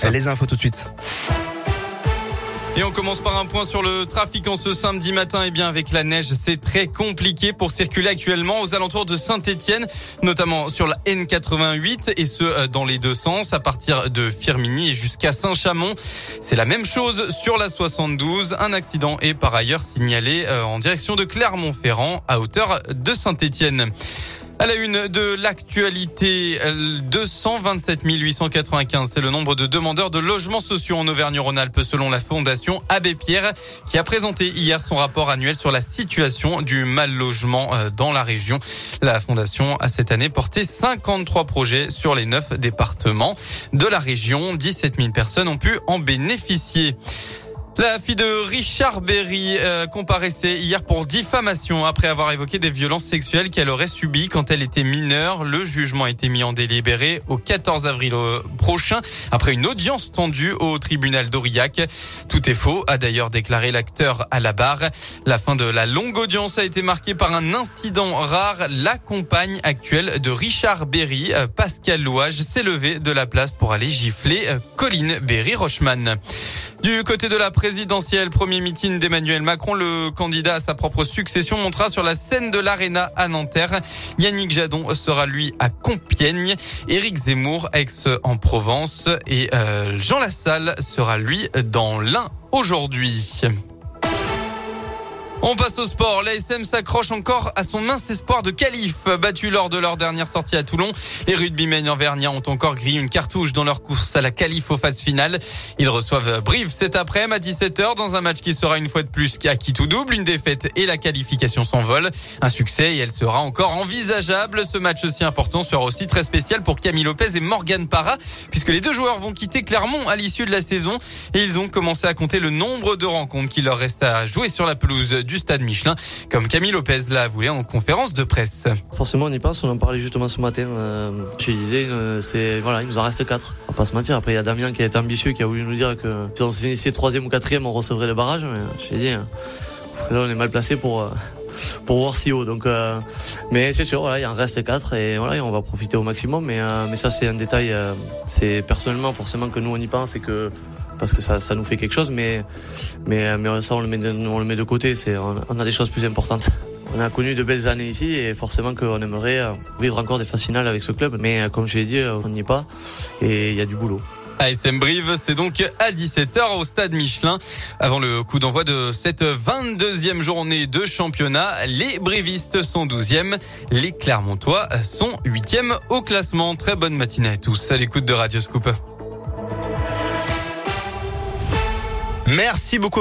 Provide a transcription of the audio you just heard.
tous. Les infos tout de suite. Et on commence par un point sur le trafic en ce samedi matin. Et eh bien, avec la neige, c'est très compliqué pour circuler actuellement aux alentours de Saint-Etienne, notamment sur la N88 et ce, euh, dans les deux sens, à partir de Firminy et jusqu'à Saint-Chamond. C'est la même chose sur la 72. Un accident est par ailleurs signalé euh, en direction de Clermont-Ferrand à hauteur de Saint-Etienne. À la une de l'actualité, 227 895, c'est le nombre de demandeurs de logements sociaux en Auvergne-Rhône-Alpes selon la Fondation Abbé Pierre qui a présenté hier son rapport annuel sur la situation du mal logement euh, dans la région. La Fondation a cette année porté 53 projets sur les 9 départements de la région. 17 000 personnes ont pu en bénéficier. La fille de Richard Berry euh, comparaissait hier pour diffamation après avoir évoqué des violences sexuelles qu'elle aurait subies quand elle était mineure. Le jugement a été mis en délibéré au 14 avril prochain après une audience tendue au tribunal d'Aurillac. Tout est faux, a d'ailleurs déclaré l'acteur à la barre. La fin de la longue audience a été marquée par un incident rare. La compagne actuelle de Richard Berry, euh, Pascal Louage, s'est levée de la place pour aller gifler euh, Colline Berry-Rochman. Du côté de la présidentielle, premier meeting d'Emmanuel Macron, le candidat à sa propre succession montera sur la scène de l'Arena à Nanterre. Yannick Jadon sera lui à Compiègne, Éric Zemmour ex en Provence et euh, Jean Lassalle sera lui dans l'Ain aujourd'hui. On passe au sport. L'ASM s'accroche encore à son mince espoir de qualif. Battu lors de leur dernière sortie à Toulon, les rugbymen Vernia ont encore grillé une cartouche dans leur course à la qualif aux phases finales. Ils reçoivent Brive cet après-midi à 17h dans un match qui sera une fois de plus qui tout double. Une défaite et la qualification s'envolent. Un succès et elle sera encore envisageable. Ce match aussi important sera aussi très spécial pour Camille Lopez et Morgan Parra puisque les deux joueurs vont quitter Clermont à l'issue de la saison et ils ont commencé à compter le nombre de rencontres qu'il leur reste à jouer sur la pelouse du stade Michelin, comme Camille Lopez l'a avoué en conférence de presse. Forcément, on y pense, on en parlait justement ce matin. Euh, je disais, euh, c'est voilà, il nous en reste quatre. On va pas se mentir. Après, il y a Damien qui été ambitieux, qui a voulu nous dire que si on finissait troisième ou quatrième, on recevrait le barrage. Mais j'ai dit, hein, là, on est mal placé pour. Euh, pour voir si haut. Donc, mais c'est sûr, voilà, il en reste quatre et voilà, on va profiter au maximum. Mais, mais ça, c'est un détail. c'est personnellement, forcément, que nous on y pense et que parce que ça, ça nous fait quelque chose, mais, mais, mais ça on le met de, on le met de côté. C'est, on a des choses plus importantes. On a connu de belles années ici et forcément qu'on aimerait euh, vivre encore des phases finales avec ce club. Mais euh, comme je l'ai dit, euh, on n'y est pas et il y a du boulot. ASM Brive, c'est donc à 17h au stade Michelin. Avant le coup d'envoi de cette 22e journée de championnat, les Brivistes sont 12e, les Clermontois sont 8e au classement. Très bonne matinée à tous à l'écoute de Radio Scoop. Merci beaucoup.